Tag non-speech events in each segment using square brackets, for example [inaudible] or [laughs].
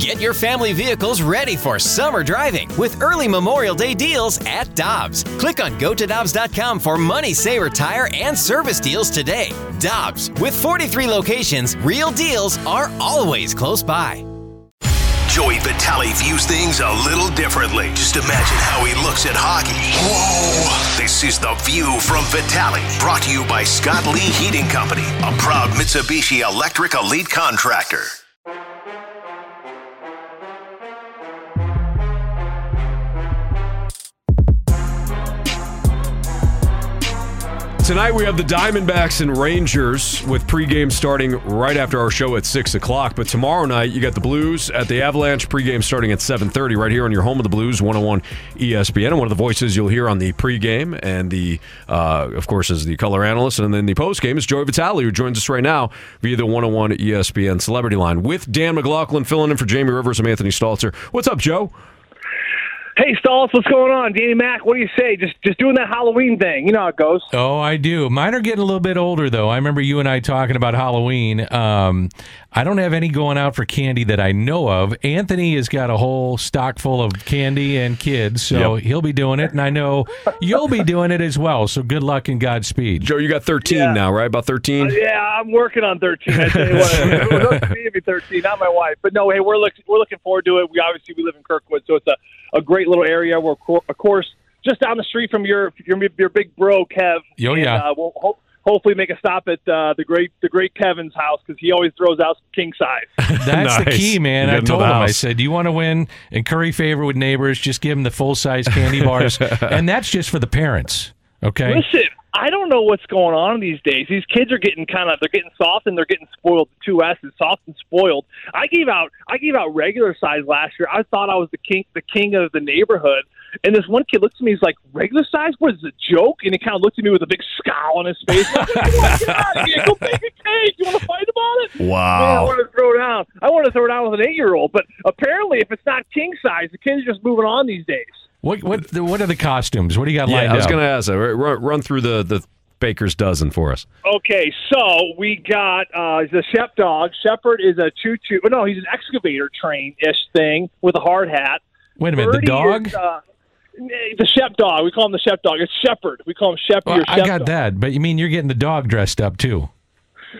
Get your family vehicles ready for summer driving with early Memorial Day deals at Dobbs. Click on gotodobbs.com for money saver tire and service deals today. Dobbs, with 43 locations, real deals are always close by. Joey Vitale views things a little differently. Just imagine how he looks at hockey. Whoa! This is The View from Vitale, brought to you by Scott Lee Heating Company, a proud Mitsubishi Electric Elite contractor. Tonight we have the Diamondbacks and Rangers with pregame starting right after our show at six o'clock. But tomorrow night you got the Blues at the Avalanche pregame starting at seven thirty right here on your home of the Blues, one hundred one ESPN. And one of the voices you'll hear on the pregame and the, uh, of course, is the color analyst, and then the postgame is Joey Vitale, who joins us right now via the one hundred one ESPN Celebrity Line with Dan McLaughlin filling in for Jamie Rivers. I'm Anthony Stalter. What's up, Joe? Hey, Stoltz, what's going on? Danny Mac, what do you say? Just just doing that Halloween thing. You know how it goes. Oh, I do. Mine are getting a little bit older, though. I remember you and I talking about Halloween. Um, I don't have any going out for candy that I know of. Anthony has got a whole stock full of candy and kids, so Yep. he'll be doing it, and I know you'll be doing it as well. So good luck and Godspeed. Joe, you got 13 Yeah. now, right? About 13? Yeah, I'm working on 13. I tell you what, it was up to me to be 13, not my wife. But no, hey, we're look, we're looking forward to it. We obviously we live in Kirkwood, so it's a, a great little area. We're of course just down the street from your your your big bro Kev. Oh, And, yeah. uh, we'll ho- hopefully make a stop at uh, the great the great Kevin's house because he always throws out king size. [laughs] That's the key, man. I told him, another I said, "Do you want to win and curry favor with neighbors, just give them the full size candy bars. [laughs] and that's just for the parents. Okay. Listen, I don't know what's going on these days. These kids are getting kind of they're getting soft and they're getting spoiled. The Two S S's, soft and spoiled. I gave out I gave out regular size last year. I thought I was the king the king of the neighborhood. And this one kid looks at me, he's like, regular size? What is it, a joke? And he kind of looked at me with a big scowl on his face. I'm like, "Oh my God, yeah, go bake a [laughs] cake. You want to fight about it? Man, I want to throw down. I want to throw it down with an eight year old. But apparently, if it's not king size, the kids are just moving on these days. What what the, what are the costumes? What do you got lined Yeah, I was going to ask that. Run, run through the, the baker's dozen for us. Okay, so we got uh, the Shep dog. Shepherd is a choo choo. No, he's an excavator train ish thing with a hard hat. Wait a minute, the dog? Is, uh, the Shep dog. We call him the Shep dog. It's Shepherd. We call him Shepherd. Well, I got dog. that, but you mean you're getting the dog dressed up too?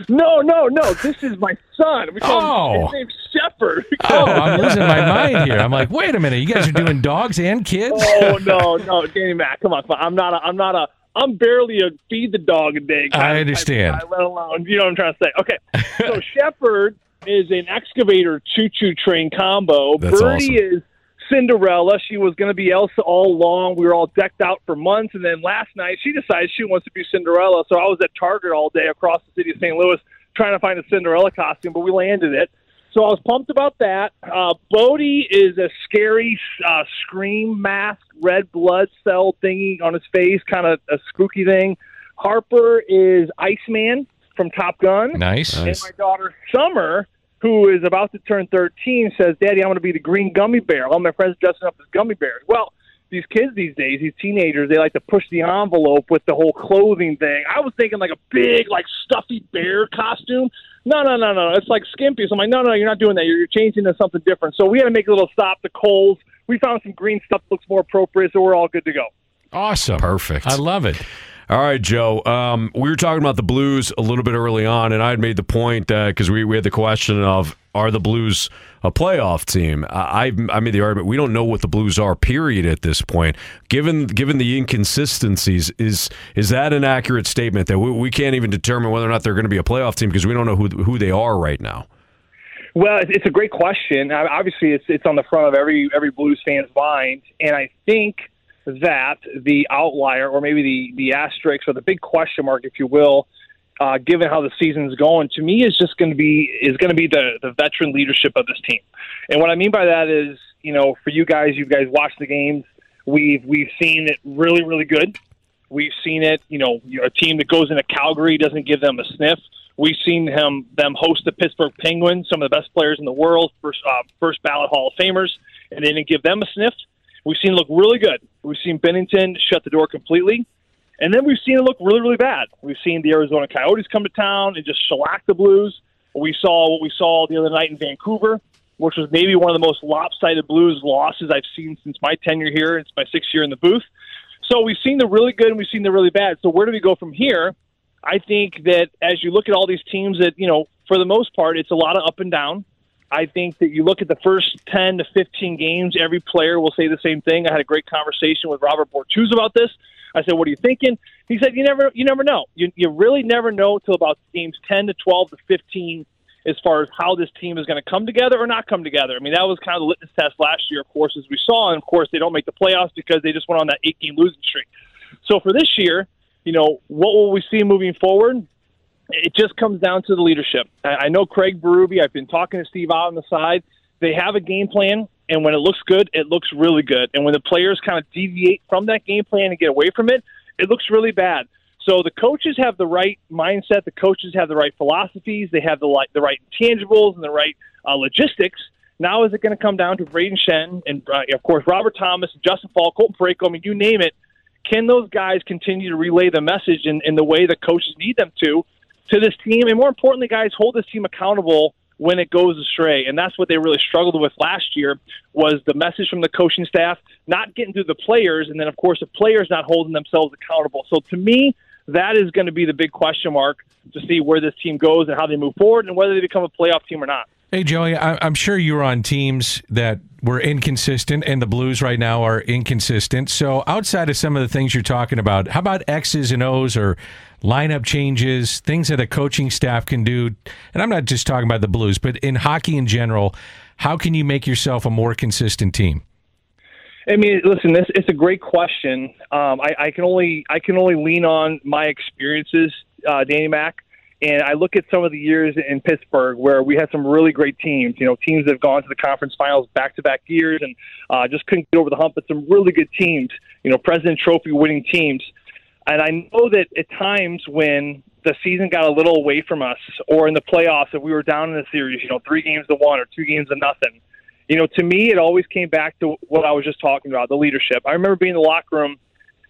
No, no, no. This is my son. We call Oh. him his name's Shepherd. Oh, I'm losing my mind here. I'm like, wait a minute, you guys are doing dogs and kids? Oh no, no, Danny Mac, come on, come on. I'm not a. I'm not a. I'm barely a feed the dog a day. I understand. guy, let alone, you know what I'm trying to say. Okay, so [laughs] Shepherd is an excavator choo-choo train combo. That's Birdie awesome. is Cinderella. She was going to be Elsa all along. We were all decked out for months, and then last night she decided she wants to be Cinderella. So I was at Target all day across the city of St. Louis trying to find a Cinderella costume, but we landed it. So I was pumped about that. Uh, Bodie is a scary uh, scream mask, red blood cell thingy on his face, kind of a spooky thing. Harper is Iceman from Top Gun. Nice. And my daughter Summer, who is about to turn 13, says, "Daddy, I'm going to be the green gummy bear." All my friends dressing up as gummy bears. Well, these kids these days, these teenagers, they like to push the envelope with the whole clothing thing. I was thinking like a big, like stuffy bear costume. No, no, no, no. It's like skimpy. So I'm like, no, no, you're not doing that. You're, you're changing to something different. So we had to make a little stop to Kohl's. We found some green stuff that looks more appropriate, so we're all good to go. Awesome. Perfect. I love it. All right, Joe. Um, we were talking about the Blues a little bit early on, and I had made the point because we, we had the question of are the Blues a playoff team? I, I made the argument we don't know what the Blues are. Period. At this point, given given the inconsistencies, is is that an accurate statement that we, we can't even determine whether or not they're going to be a playoff team because we don't know who who they are right now? Well, it's- a great question. Uh, Obviously, it's it's on the front of every every Blues fan's mind, and I think that the outlier, or maybe the the asterisk, or the big question mark, if you will, uh, given how the season's going, to me is just going to be is going to be the the veteran leadership of this team. And what I mean by that is, you know, for you guys, you guys watch the games. We've we've seen it really really good. We've seen it, you know, a team that goes into Calgary doesn't give them a sniff. We've seen him them host the Pittsburgh Penguins, some of the best players in the world, first uh, first ballot Hall of Famers, and they didn't give them a sniff. We've seen look really good. We've seen Binnington shut the door completely, and then we've seen it look really really bad. We've seen the Arizona Coyotes come to town and just shellac the Blues. We saw what we saw the other night in Vancouver. which was maybe one of the most lopsided Blues losses I've seen since my tenure here. It's my sixth year in the booth. So we've seen the really good and we've seen the really bad. So where do we go from here? I think that as you look at all these teams that, you know, for the most part, it's a lot of up and down. I think that you look at the first 10 to 15 games, every player will say the same thing. I had a great conversation with Robert Bortuzzo about this. I said, "What are you thinking?" He said, "You never, you never know. You, you really never know till about games 10 to 12 to 15 as far as how this team is going to come together or not come together. I mean, that was kind of the litmus test last year, of course, as we saw. And of course, they don't make the playoffs because they just went on that eight game losing streak. So for this year, you know, what will we see moving forward? It just comes down to the leadership. I know Craig Berube. I've been talking to Steve Ott on the side. They have a game plan, and when it looks good, it looks really good. And when the players kind of deviate from that game plan and get away from it, it looks really bad. So the coaches have the right mindset. The coaches have the right philosophies. They have the like the right intangibles and the right uh, logistics. Now, is it going to come down to Brayden Schenn and, uh, of course, Robert Thomas, Justin Faulk, Colton Parayko? I mean, you name it. Can those guys continue to relay the message in, in the way the coaches need them to to this team? And more importantly, guys, hold this team accountable when it goes astray. And that's what they really struggled with last year was the message from the coaching staff not getting through the players, and then of course the players not holding themselves accountable. So to me, that is going to be the big question mark to see where this team goes and how they move forward and whether they become a playoff team or not. Hey, Joey, I, am sure you were on teams that were inconsistent, and the Blues right now are inconsistent. So, outside of some of the things you're talking about, how about X's and O's or lineup changes, things that a coaching staff can do? And I'm not just talking about the Blues, but in hockey in general, how can you make yourself a more consistent team? I mean, listen, this it's a great question. Um, I, I, can only I can only lean on my experiences, uh, Danny Mac, and I look at some of the years in Pittsburgh where we had some really great teams. You know, teams that have gone to the conference finals back to back years and uh, just couldn't get over the hump. But some really good teams. You know, President Trophy winning teams. And I know that at times when the season got a little away from us, or in the playoffs, if we were down in the series, you know, three games to one or two games to nothing you know, to me, it always came back to what I was just talking about the leadership. I remember being in the locker room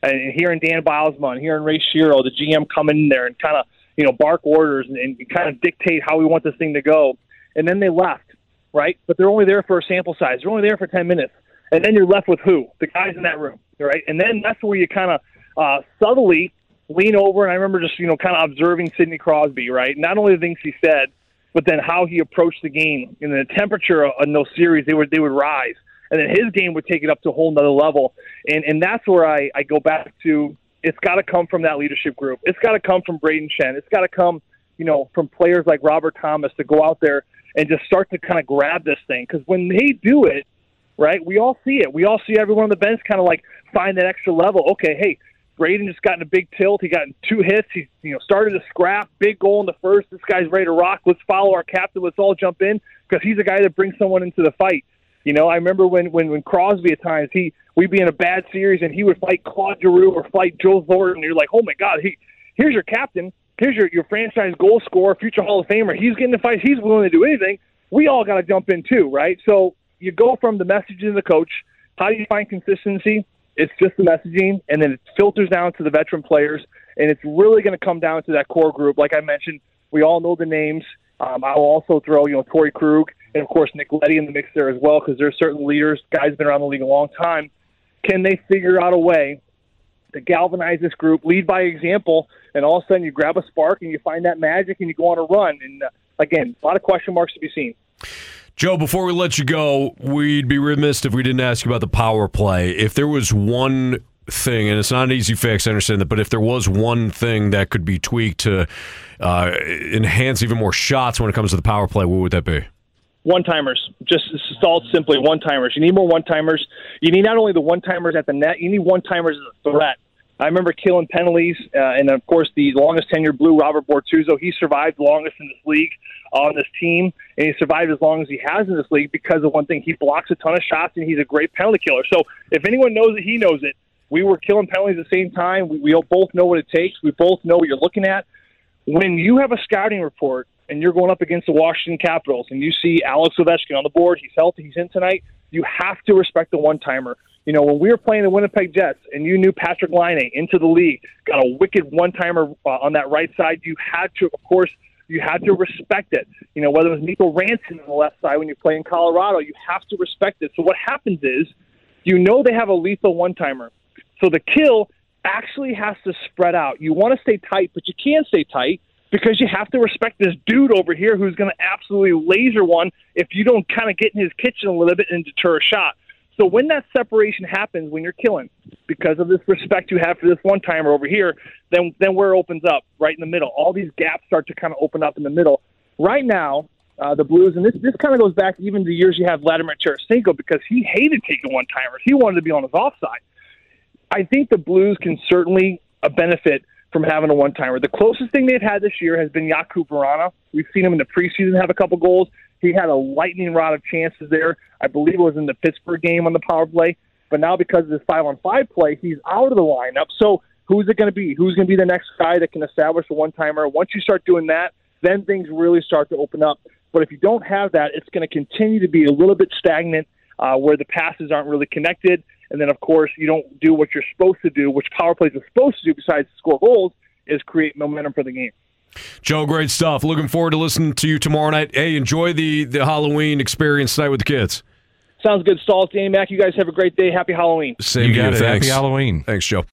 and hearing Dan Bylsma and hearing Ray Shero, the GM, coming in there and kind of, you know, bark orders and, and kind of dictate how we want this thing to go. And then they left, right? But they're only there for a sample size. They're only there for 10 minutes. And then you're left with who? The guys in that room, right? And then that's where you kind of uh, subtly lean over. And I remember just, you know, kind of observing Sidney Crosby, right? Not only the things he said, but then how he approached the game and the temperature in those series, they would they would rise, and then his game would take it up to a whole nother level, and and that's where I I go back to. It's got to come from that leadership group. It's got to come from Brayden Schenn. It's got to come, you know, from players like Robert Thomas to go out there and just start to kind of grab this thing. Because when they do it, right, we all see it. We all see everyone on the bench kind of like find that extra level. Okay, hey, Brayden just got in a big tilt. He got in two hits. He you know started a scrap, big goal in the first. This guy's ready to rock. Let's follow our captain. Let's all jump in because he's a guy that brings someone into the fight. You know, I remember when when when Crosby at times he we'd be in a bad series and he would fight Claude Giroux or fight Joe Thornton. And you're like, oh my God, he here's your captain. Here's your your franchise goal scorer, future Hall of Famer. He's getting the fight. He's willing to do anything. We all got to jump in too, right? So you go from the messaging of the coach. How do you find consistency? It's just the messaging, and then it filters down to the veteran players, and it's really going to come down to that core group. Like I mentioned, we all know the names. Um, I'll also throw, you know, Torey Krug and of course Nick Leddy in the mix there as well, because there's certain leaders, guys been around the league a long time. Can they figure out a way to galvanize this group, lead by example, and all of a sudden you grab a spark and you find that magic and you go on a run? And uh, again, a lot of question marks to be seen. Joe, before we let you go, we'd be remiss if we didn't ask you about the power play. If there was one thing, and it's not an easy fix, I understand that, but if there was one thing that could be tweaked to uh, enhance even more shots when it comes to the power play, what would that be? One timers, just stalled simply one timers. You need more one timers. You need not only the one timers at the net, you need one timers as a threat. I remember killing penalties, uh, and of course, the longest tenured blue, Robert Bortuzzo, he survived longest in this league on this team, and he survived as long as he has in this league because of one thing: he blocks a ton of shots, and he's a great penalty killer. So, if anyone knows it, he knows it. We were killing penalties at the same time. We, we both know what it takes. We both know what you're looking at. When you have a scouting report and you're going up against the Washington Capitals, and you see Alex Ovechkin on the board, he's healthy, he's in tonight. You have to respect the one timer. You know, when we were playing the Winnipeg Jets and you knew Patrik Laine into the league, got a wicked one timer uh, on that right side, you had to, of course, You have to respect it. You know, whether it was Mikko Rantanen on the left side when you play in Colorado, you have to respect it. So what happens is, you know they have a lethal one timer. So the kill actually has to spread out. You want to stay tight, but you can't stay tight because you have to respect this dude over here who's going to absolutely laser one if you don't kind of get in his kitchen a little bit and deter a shot. So when that separation happens when you're killing, because of this respect you have for this one timer over here, then then where it opens up right in the middle. All these gaps start to kind of open up in the middle. Right now, uh, the Blues, and this this kind of goes back even to years you have Vladimir Tarasenko because he hated taking one timers. He wanted to be on his offside. I think the Blues can certainly uh, benefit from having a one timer. The closest thing they've had this year has been Jakub Vrana. We've seen him in the preseason have a couple goals. He had a lightning rod of chances there. I believe it was in the Pittsburgh game on the power play. But now because of this five on five play, he's out of the lineup. So who's it going to be? Who's going to be the next guy that can establish a one timer? Once you start doing that, then things really start to open up. But if you don't have that, it's going to continue to be a little bit stagnant uh, where the passes aren't really connected. And then, of course, you don't do what you're supposed to do, which power plays are supposed to do besides score goals, is create momentum for the game. Joe, great stuff. Looking forward to listening to you tomorrow night. Hey, enjoy the, the Halloween experience tonight with the kids. Sounds good, Stalls. Danny Mac, you guys have a great day. Happy Halloween. Same You to got you. Thanks. Happy Halloween. Thanks, Joe.